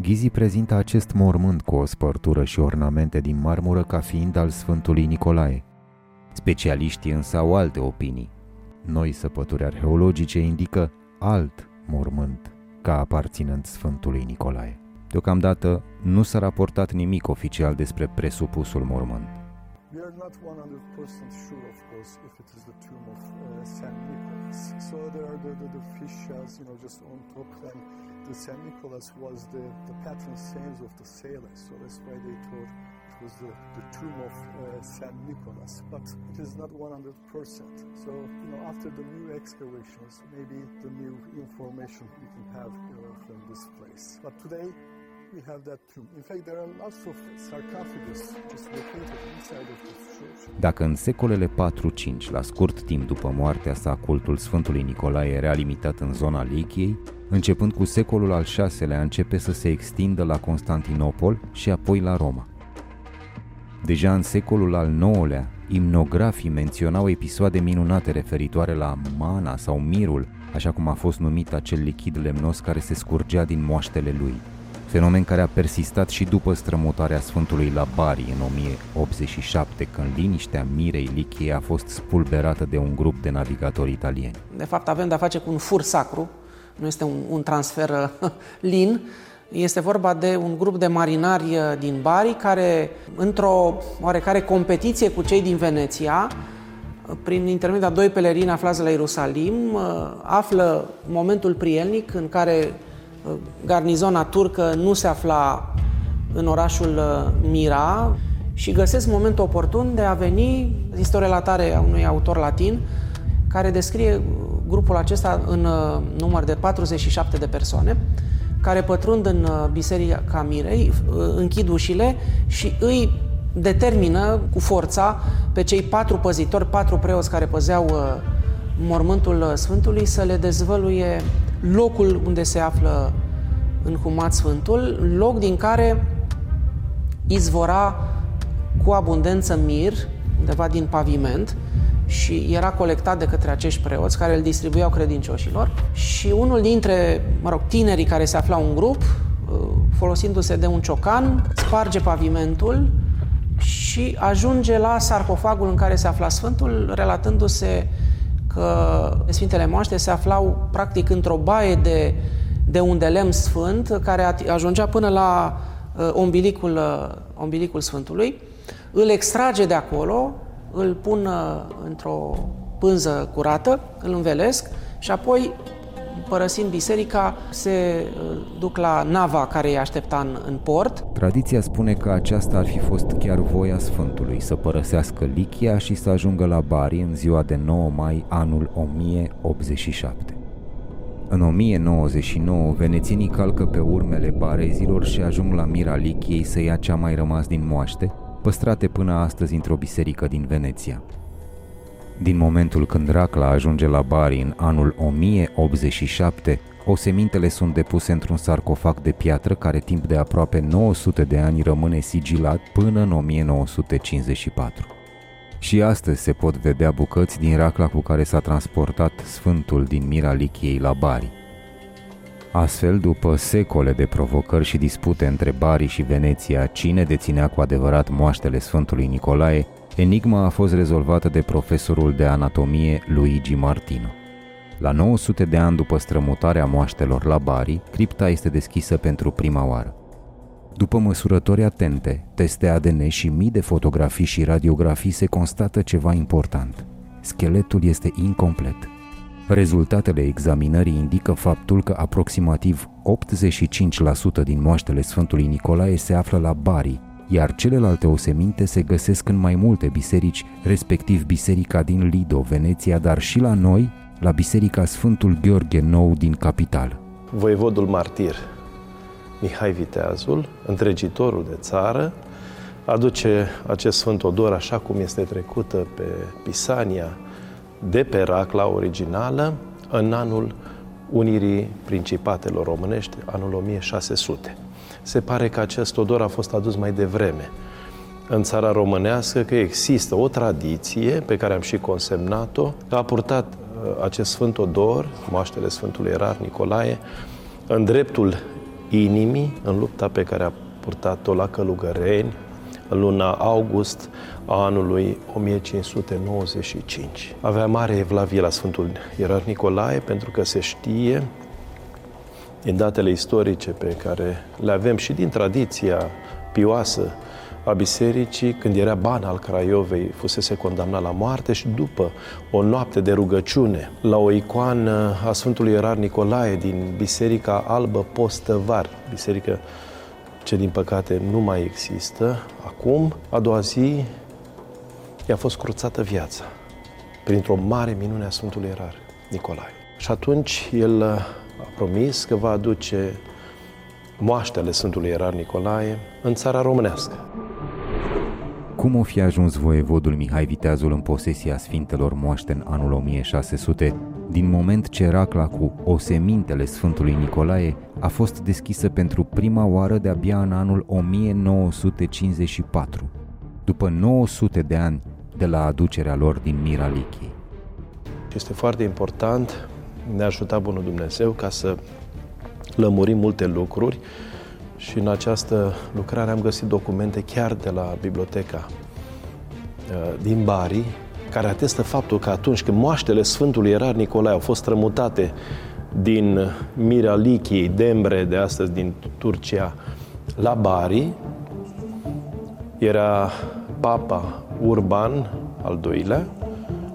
Ghizi prezintă acest mormânt cu o spărtură și ornamente din marmură ca fiind al Sfântului Nicolae. Specialiștii însă au alte opinii. Noi săpături arheologice indică alt mormânt ca aparținând Sfântului Nicolae. Deocamdată nu s-a raportat nimic oficial despre presupusul mormânt. We are not 100% sure, of course, if it is the tomb of uh, Saint Nicholas. So there are the, the, the fish shells, you know, just on top, and the Saint Nicholas was the, the patron saint of the sailors. So that's why they thought it was the, the tomb of uh, Saint Nicholas. But it is not 100%. So, you know, after the new excavations, maybe the new information we can have from this place. But today, we have that tomb. In fact, there are lots of sarcophagus just located inside of this church. Dacă în secolele 4-5, la scurt timp după moartea sa, cultul Sfântului Nicolae era limitat în zona Lichiei, începând cu secolul al VI-lea începe să se extindă la Constantinopol și apoi la Roma. Deja în secolul al IX-lea, imnografii menționau episoade minunate referitoare la mana sau mirul, așa cum a fost numit acel lichid lemnos care se scurgea din moaștele lui – fenomen care a persistat și după strămutarea Sfântului la Bari în 1087, când liniștea Mirei Lichiei a fost spulberată de un grup de navigatori italieni. De fapt, avem de-a face cu un fur sacru, nu este un, un transfer lin, este vorba de un grup de marinari uh, din Bari care, într-o oarecare competiție cu cei din Veneția, uh, prin intermediul a doi pelerini aflați la Ierusalim, uh, află momentul prielnic în care garnizona turcă nu se afla în orașul uh, Mira și găsesc momentul oportun de a veni, este o relatare a unui autor latin, care descrie grupul acesta în uh, număr de 47 de persoane, care pătrund în uh, Biserica Mirei, închid ușile și îi determină cu forța pe cei patru păzitori, patru preoți care păzeau mormântul Sfântului să le dezvăluie locul unde se află înhumat Sfântul, loc din care izvora cu abundență mir, undeva din paviment, și era colectat de către acești preoți care îl distribuiau credincioșilor și unul dintre, mă rog, tinerii care se aflau în grup, uh, folosindu-se de un ciocan, sparge pavimentul și ajunge la sarcofagul în care se afla Sfântul, relatându-se că Sfintele Moaște se aflau practic într-o baie de, de un de lemn sfânt care ajungea până la uh, umbilicul, uh, umbilicul Sfântului. Îl extrage de acolo, îl pun uh, într-o pânză curată, îl învelesc și apoi părăsind biserica, se uh, duc la nava care îi aștepta în, în port. Tradiția spune că aceasta ar fi fost chiar voia Sfântului să părăsească Lichia și să ajungă la Bari în ziua de 9 mai anul 1087. În 1099, venețienii calcă pe urmele barezilor și ajung la Mira Lichiei să ia cea mai rămas din moaște, păstrate până astăzi într-o biserică din Veneția. Din momentul când Racla ajunge la Bari în anul 1087, osemintele sunt depuse într-un sarcofag de piatră care timp de aproape 900 de ani rămâne sigilat până în 1954. Și astăzi se pot vedea bucăți din racla cu care s-a transportat Sfântul din Mira Lichiei la Bari. Astfel, după secole de provocări și dispute între Bari și Veneția, cine deținea cu adevărat moaștele Sfântului Nicolae, enigma a fost rezolvată de profesorul de anatomie Luigi Martino. La 900 de ani după strămutarea moaștelor la Bari, cripta este deschisă pentru prima oară. După măsurători atente, teste ADN și mii de fotografii și radiografii se constată ceva important. Scheletul este incomplet. Rezultatele examinării indică faptul că aproximativ 85% din moaștele Sfântului Nicolae se află la Bari, iar celelalte oseminte se găsesc în mai multe biserici, respectiv biserica din Lido, Veneția, dar și la noi, la biserica Sfântul Gheorghe Nou din capital. Voievodul martir Mihai Viteazul, întregitorul de țară, aduce acest Sfânt Odor așa cum este trecută pe Pisania de pe Racla originală în anul unirii Principatelor Românești, anul 1600. Se pare că acest odor a fost adus mai devreme în țara românească, că există o tradiție pe care am și consemnat-o, că a purtat uh, acest Sfânt Odor, moaștele Sfântului Erar Nicolae, în dreptul inimii, în lupta pe care a purtat-o la Călugăreni, în luna august a anului 1595. Avea mare evlavie la Sfântul Ierar Nicolae pentru că se știe din datele istorice pe care le avem și din tradiția pioasă a bisericii, când era ban al Craiovei, fusese condamnat la moarte și după o noapte de rugăciune la o icoană a Sfântului Ierar Nicolae din Biserica Albă Postăvar, biserică ce din păcate nu mai există acum, a doua zi i-a fost cruțată viața printr-o mare minune a Sfântului Erar Nicolae. Și atunci el a promis că va aduce moaștele Sfântului Erar Nicolae în țara românească. Cum o fi ajuns voievodul Mihai Viteazul în posesia Sfintelor Moaște în anul 1600, din moment ce racla cu osemintele Sfântului Nicolae a fost deschisă pentru prima oară de-abia în anul 1954, după 900 de ani de la aducerea lor din Mira Lichiei. Este foarte important, ne-a ajutat Bunul Dumnezeu ca să lămurim multe lucruri și în această lucrare am găsit documente chiar de la biblioteca uh, din Bari, care atestă faptul că atunci când moaștele Sfântului Erar Nicolae au fost strămutate din Mira Lichiei, Dembre de astăzi din Turcia, la Bari, era Papa Urban al doilea,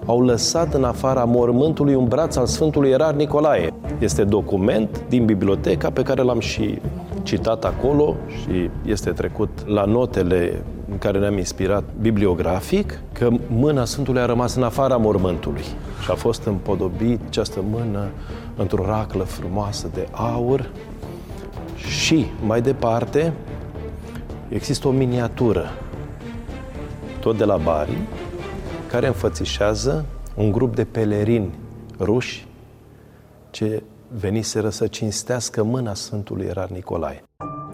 au lăsat în afara mormântului un braț al Sfântului Erar Nicolae. Este document din biblioteca pe care l-am și citat acolo și este trecut la notele în care ne-am inspirat bibliografic, că mâna Sfântului a rămas în afara mormântului și a fost împodobit această mână într-o raclă frumoasă de aur și mai departe există o miniatură tot de la Bari care înfățișează un grup de pelerini ruși ce veniseră să cinstească mâna Sfântului Ierar Nicolae.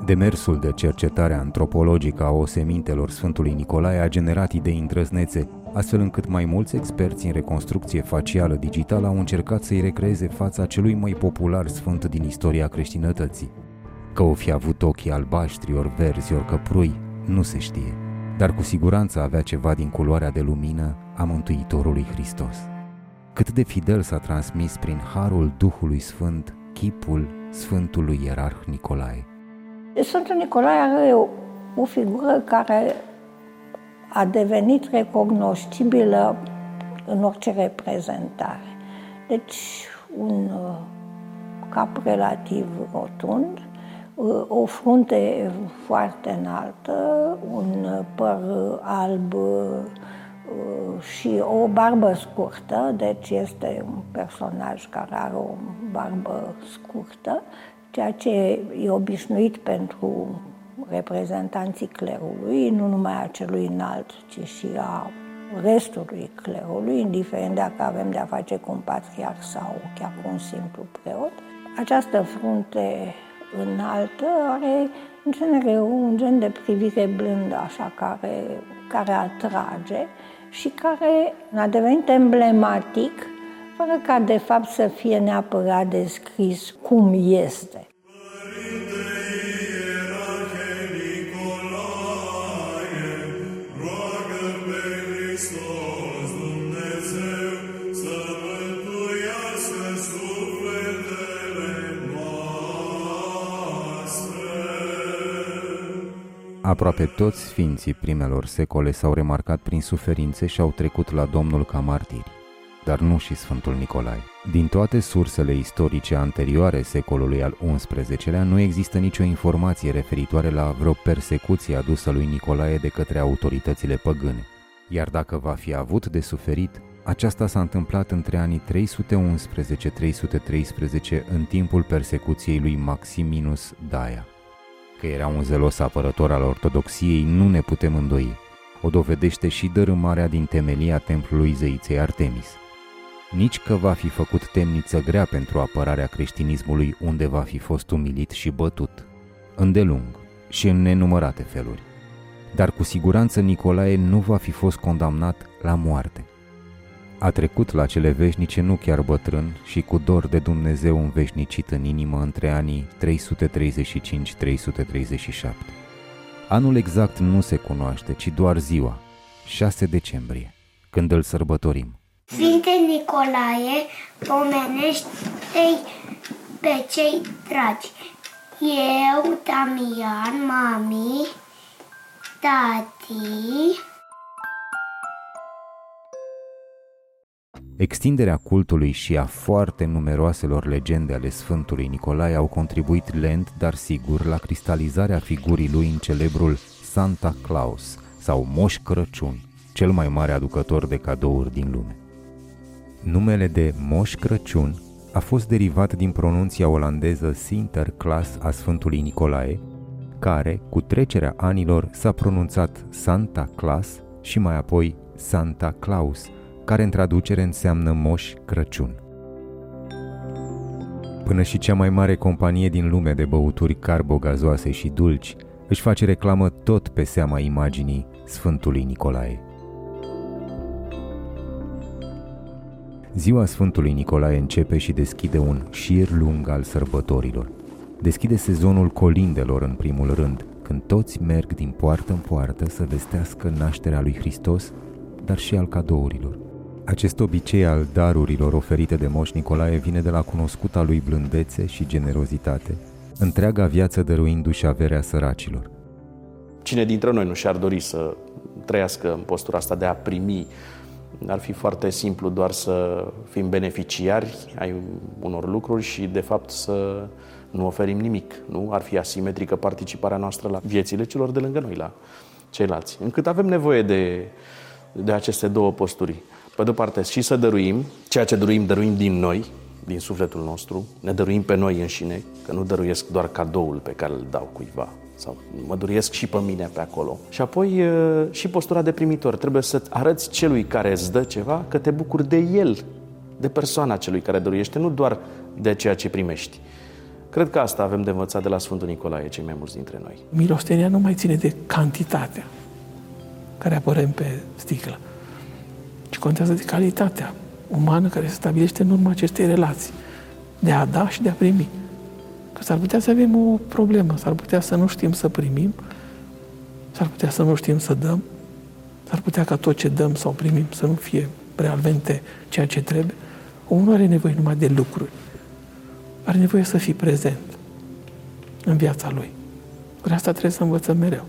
Demersul de cercetare antropologică a osemintelor Sfântului Nicolae a generat idei îndrăznețe, astfel încât mai mulți experți în reconstrucție facială digitală au încercat să-i recreeze fața celui mai popular sfânt din istoria creștinătății. Că o fi avut ochii albaștri, ori verzi, ori căprui, nu se știe, dar cu siguranță avea ceva din culoarea de lumină a Mântuitorului Hristos. Cât de fidel s-a transmis prin harul Duhului Sfânt chipul Sfântului Ierarh Nicolae. Sfântul Nicolae are o, o figură care a devenit recognoscibilă în orice reprezentare. Deci, un uh, cap relativ rotund, uh, o frunte foarte înaltă, un păr alb uh, și o barbă scurtă, deci este un personaj care are o barbă scurtă, ceea ce e obișnuit pentru reprezentanții clerului, nu numai a celui înalt, ci și a restului clerului, indiferent dacă avem de-a face cu un patriarh sau chiar cu un simplu preot. Această frunte înaltă are în genere un gen de privire blândă, așa, care, care atrage și care a devenit emblematic fără ca de fapt să fie neapărat descris cum este. Aproape toți sfinții primelor secole s-au remarcat prin suferințe și au trecut la Domnul ca martiri dar nu și Sfântul Nicolae. Din toate sursele istorice anterioare secolului al XI-lea nu există nicio informație referitoare la vreo persecuție adusă lui Nicolae de către autoritățile păgâne. Iar dacă va fi avut de suferit, aceasta s-a întâmplat între anii 311-313 în timpul persecuției lui Maximinus Daia. Că era un zelos apărător al ortodoxiei nu ne putem îndoi. O dovedește și dărâmarea din temelia templului zeiței Artemis – nici că va fi făcut temniță grea pentru apărarea creștinismului unde va fi fost umilit și bătut, îndelung și în nenumărate feluri. Dar cu siguranță Nicolae nu va fi fost condamnat la moarte. A trecut la cele veșnice nu chiar bătrân și cu dor de Dumnezeu înveșnicit în inimă între anii 335-337. Anul exact nu se cunoaște, ci doar ziua, 6 decembrie, când îl sărbătorim. Sfinte Nicolae, pomenește pe cei dragi. Eu, Damian, mami, tati... Extinderea cultului și a foarte numeroaselor legende ale Sfântului Nicolae au contribuit lent, dar sigur, la cristalizarea figurii lui în celebrul Santa Claus sau Moș Crăciun, cel mai mare aducător de cadouri din lume. Numele de Moș Crăciun a fost derivat din pronunția olandeză Sinterklaas a Sfântului Nicolae, care, cu trecerea anilor, s-a pronunțat Santa Claus și mai apoi Santa Claus, care în traducere înseamnă Moș Crăciun. Până și cea mai mare companie din lume de băuturi carbogazoase și dulci își face reclamă tot pe seama imaginii Sfântului Nicolae. Ziua Sfântului Nicolae începe și deschide un șir lung al sărbătorilor. Deschide sezonul colindelor în primul rând, când toți merg din poartă în poartă să vestească nașterea lui Hristos, dar și al cadourilor. Acest obicei al darurilor oferite de Moș Nicolae vine de la cunoscuta lui blândețe și generozitate, întreaga viață dăruindu-și averea săracilor. Cine dintre noi nu și-ar dori să trăiască în postura asta de a primi ar fi foarte simplu doar să fim beneficiari ai unor lucruri și, de fapt, să nu oferim nimic. Nu? Ar fi asimetrică participarea noastră la viețile celor de lângă noi, la ceilalți. Încât avem nevoie de, de aceste două posturi. Pe de-o parte, și să dăruim, ceea ce dăruim, dăruim din noi, din sufletul nostru, ne dăruim pe noi înșine, că nu dăruiesc doar cadoul pe care îl dau cuiva, sau mă duriesc și pe mine pe acolo. Și apoi și postura de primitor. Trebuie să arăți celui care îți dă ceva că te bucuri de el, de persoana celui care dăruiește, nu doar de ceea ce primești. Cred că asta avem de învățat de la Sfântul Nicolae, cei mai mulți dintre noi. Milostenia nu mai ține de cantitatea care apărăm pe sticlă, ci contează de calitatea umană care se stabilește în urma acestei relații, de a da și de a primi. Că s-ar putea să avem o problemă, s-ar putea să nu știm să primim, s-ar putea să nu știm să dăm, s-ar putea ca tot ce dăm sau primim să nu fie realmente ceea ce trebuie. Omul nu are nevoie numai de lucruri, are nevoie să fii prezent în viața lui. De asta trebuie să învățăm mereu.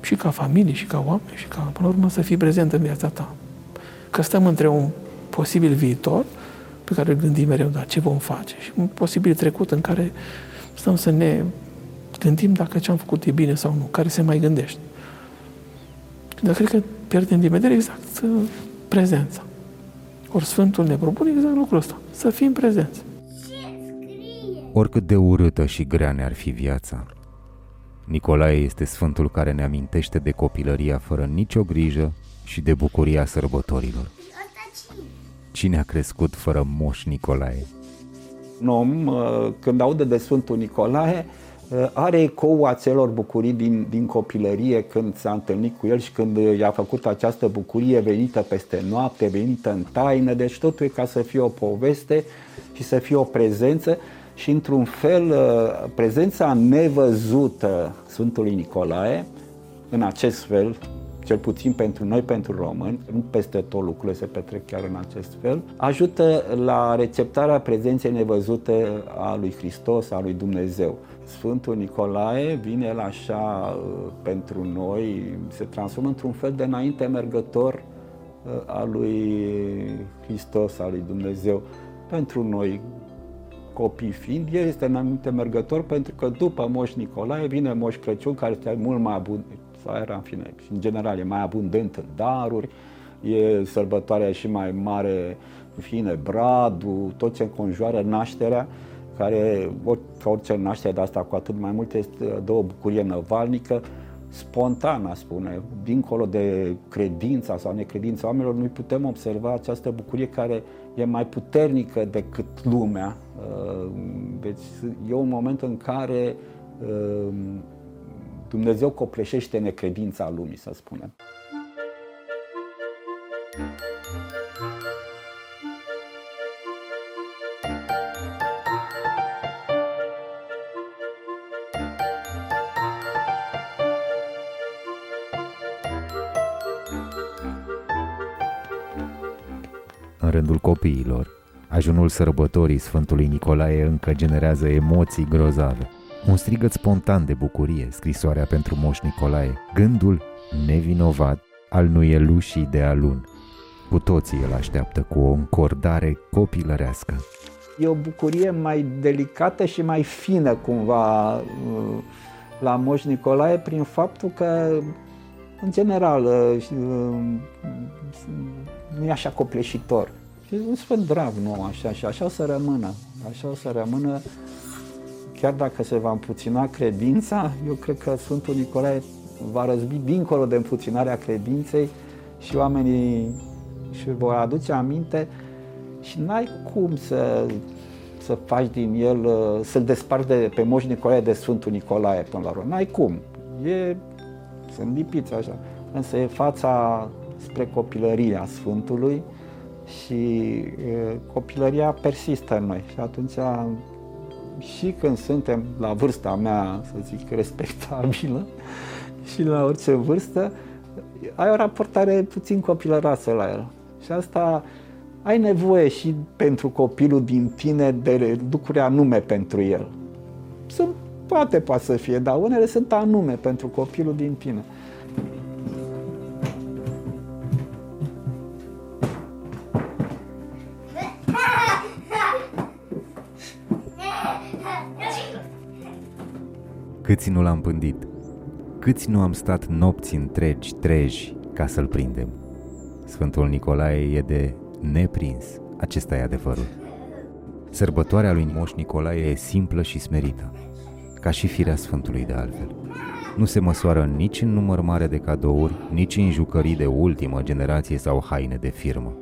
Și ca familie, și ca oameni, și ca, până la urmă, să fii prezent în viața ta. Că stăm între un posibil viitor pe care îl gândim mereu, dar ce vom face? Și un posibil trecut în care stăm să ne gândim dacă ce am făcut e bine sau nu, care se mai gândește. Dar cred că pierdem din vedere exact uh, prezența. Ori Sfântul ne propune exact lucrul ăsta, să fim prezenți. Oricât de urâtă și grea ne-ar fi viața, Nicolae este Sfântul care ne amintește de copilăria fără nicio grijă și de bucuria sărbătorilor. Cine a crescut fără moș Nicolae? Un om, uh, când aude de Sfântul Nicolae, uh, are ecou acelor bucurii din, din copilărie când s-a întâlnit cu el și când i-a făcut această bucurie venită peste noapte, venită în taină, deci totul e ca să fie o poveste și să fie o prezență și într-un fel uh, prezența nevăzută Sfântului Nicolae, în acest fel, cel puțin pentru noi, pentru români, nu peste tot lucrurile se petrec chiar în acest fel, ajută la receptarea prezenței nevăzute a lui Hristos, a lui Dumnezeu. Sfântul Nicolae vine la așa uh, pentru noi, se transformă într-un fel de înainte mergător uh, a lui Hristos, a lui Dumnezeu. Pentru noi, copii fiind, el este înainte mergător pentru că după Moș Nicolae vine Moș Crăciun care este mult mai abundent, sau era în fine, și în general e mai abundent în daruri, e sărbătoarea și mai mare, în fine, bradul, tot ce înconjoară nașterea, care, ca orice naștere de asta, cu atât mai mult, este de o bucurie năvalnică, spontană, spune, dincolo de credința sau necredința oamenilor, noi putem observa această bucurie care e mai puternică decât lumea. Uh, deci e un moment în care uh, Dumnezeu copleșește necredința lumii, să spunem. În rândul copiilor, ajunul sărbătorii Sfântului Nicolae încă generează emoții grozave. Un strigăt spontan de bucurie, scrisoarea pentru Moș Nicolae, gândul nevinovat al nuielușii de alun. Cu toții îl așteaptă cu o încordare copilărească. E o bucurie mai delicată și mai fină cumva uh, la Moș Nicolae prin faptul că în general uh, uh, nu e așa copleșitor. E un sfânt drag, nu așa, și așa o să rămână. Așa o să rămână, chiar dacă se va împuțina credința, eu cred că Sfântul Nicolae va răzbi dincolo de împuținarea credinței și oamenii și vor aduce aminte și n-ai cum să, să faci din el, să-l desparți de, pe Moș Nicolae de Sfântul Nicolae până la urmă. N-ai cum. E, sunt lipiți așa. Însă e fața spre copilăria Sfântului și e, copilăria persistă în noi. Și atunci, și când suntem la vârsta mea, să zic, respectabilă, și la orice vârstă, ai o raportare puțin copilăroasă la el. Și asta ai nevoie și pentru copilul din tine de lucruri anume pentru el. Sunt, poate poate să fie, dar unele sunt anume pentru copilul din tine. Câți nu l-am pândit, câți nu am stat nopți întregi, treji, ca să-l prindem. Sfântul Nicolae e de neprins, acesta e adevărul. Sărbătoarea lui Moș Nicolae e simplă și smerită, ca și firea Sfântului de altfel. Nu se măsoară nici în număr mare de cadouri, nici în jucării de ultimă generație sau haine de firmă.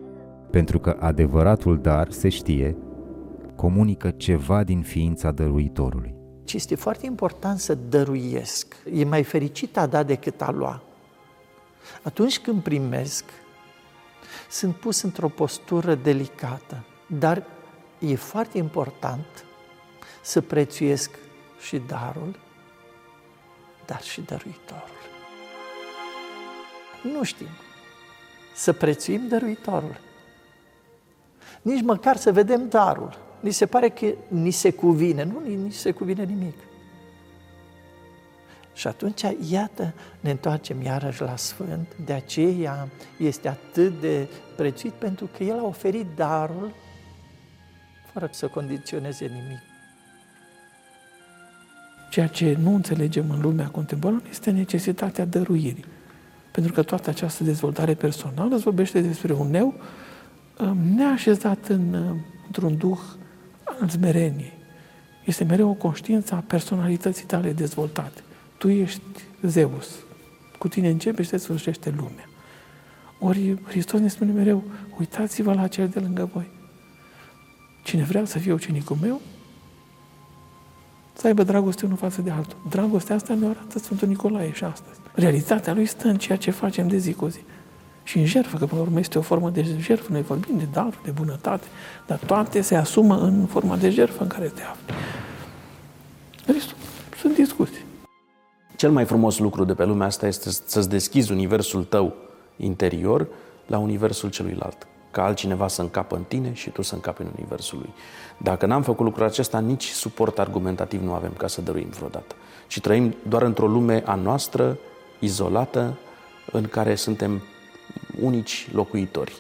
Pentru că adevăratul dar se știe comunică ceva din ființa dăruitorului. Ci este foarte important să dăruiesc. E mai fericit a da decât a lua. Atunci când primesc, sunt pus într-o postură delicată, dar e foarte important să prețuiesc și darul, dar și dăruitorul. Nu știm să prețuim dăruitorul. Nici măcar să vedem darul. Ni se pare că ni se cuvine. Nu, ni se cuvine nimic. Și atunci, iată, ne întoarcem iarăși la Sfânt, de aceea este atât de prețuit, pentru că El a oferit darul fără să condiționeze nimic. Ceea ce nu înțelegem în lumea contemporană este necesitatea dăruirii. Pentru că toată această dezvoltare personală îți vorbește despre un neu um, neașezat în, um, într-un duh al zmereniei. Este mereu o conștiință a personalității tale dezvoltate. Tu ești Zeus. Cu tine începe și te sfârșește lumea. Ori Hristos ne spune mereu, uitați-vă la cel de lângă voi. Cine vrea să fie ucenicul meu, să aibă dragoste unul față de altul. Dragostea asta ne arată Sfântul Nicolae și astăzi. Realitatea lui stă în ceea ce facem de zi cu zi. Și în jertfă, că până la urmă este o formă de jertfă, noi vorbim de daruri, de bunătate, dar toate se asumă în forma de jertfă în care te afli. Restul sunt discuții. Cel mai frumos lucru de pe lumea asta este să-ți deschizi universul tău interior la universul celuilalt. Ca altcineva să încapă în tine și tu să încapi în universul lui. Dacă n-am făcut lucrul acesta, nici suport argumentativ nu avem ca să dăruim vreodată. Și trăim doar într-o lume a noastră, izolată, în care suntem unici locuitori.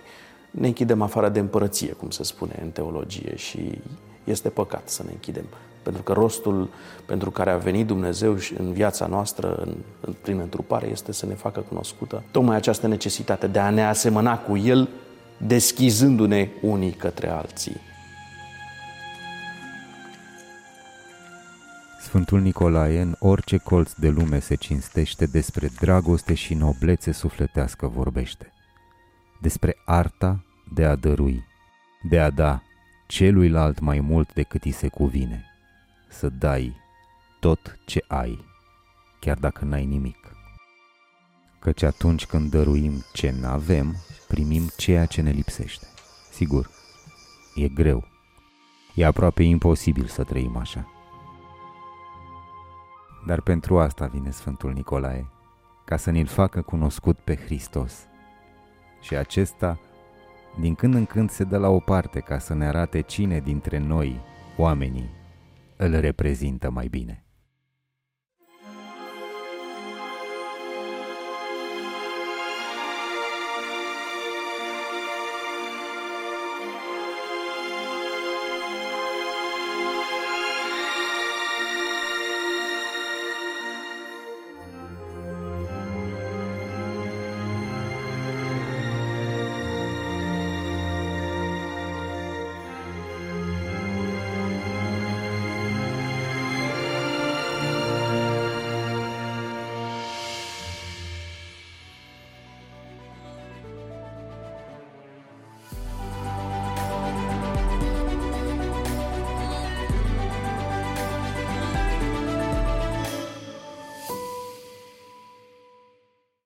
Ne închidem afară de împărăție, cum se spune în teologie, și este păcat să ne închidem. Pentru că rostul pentru care a venit Dumnezeu în viața noastră, în, în, prin întrupare, este să ne facă cunoscută tocmai această necesitate de a ne asemăna cu El, deschizându-ne unii către alții. Sfântul Nicolae în orice colț de lume se cinstește despre dragoste și noblețe sufletească vorbește. Despre arta de a dărui, de a da celuilalt mai mult decât îi se cuvine, să dai tot ce ai, chiar dacă n-ai nimic. Căci atunci când dăruim ce n-avem, primim ceea ce ne lipsește. Sigur, e greu. E aproape imposibil să trăim așa. Dar pentru asta vine Sfântul Nicolae, ca să ne-l facă cunoscut pe Hristos. Și acesta, din când în când, se dă la o parte ca să ne arate cine dintre noi, oamenii, îl reprezintă mai bine.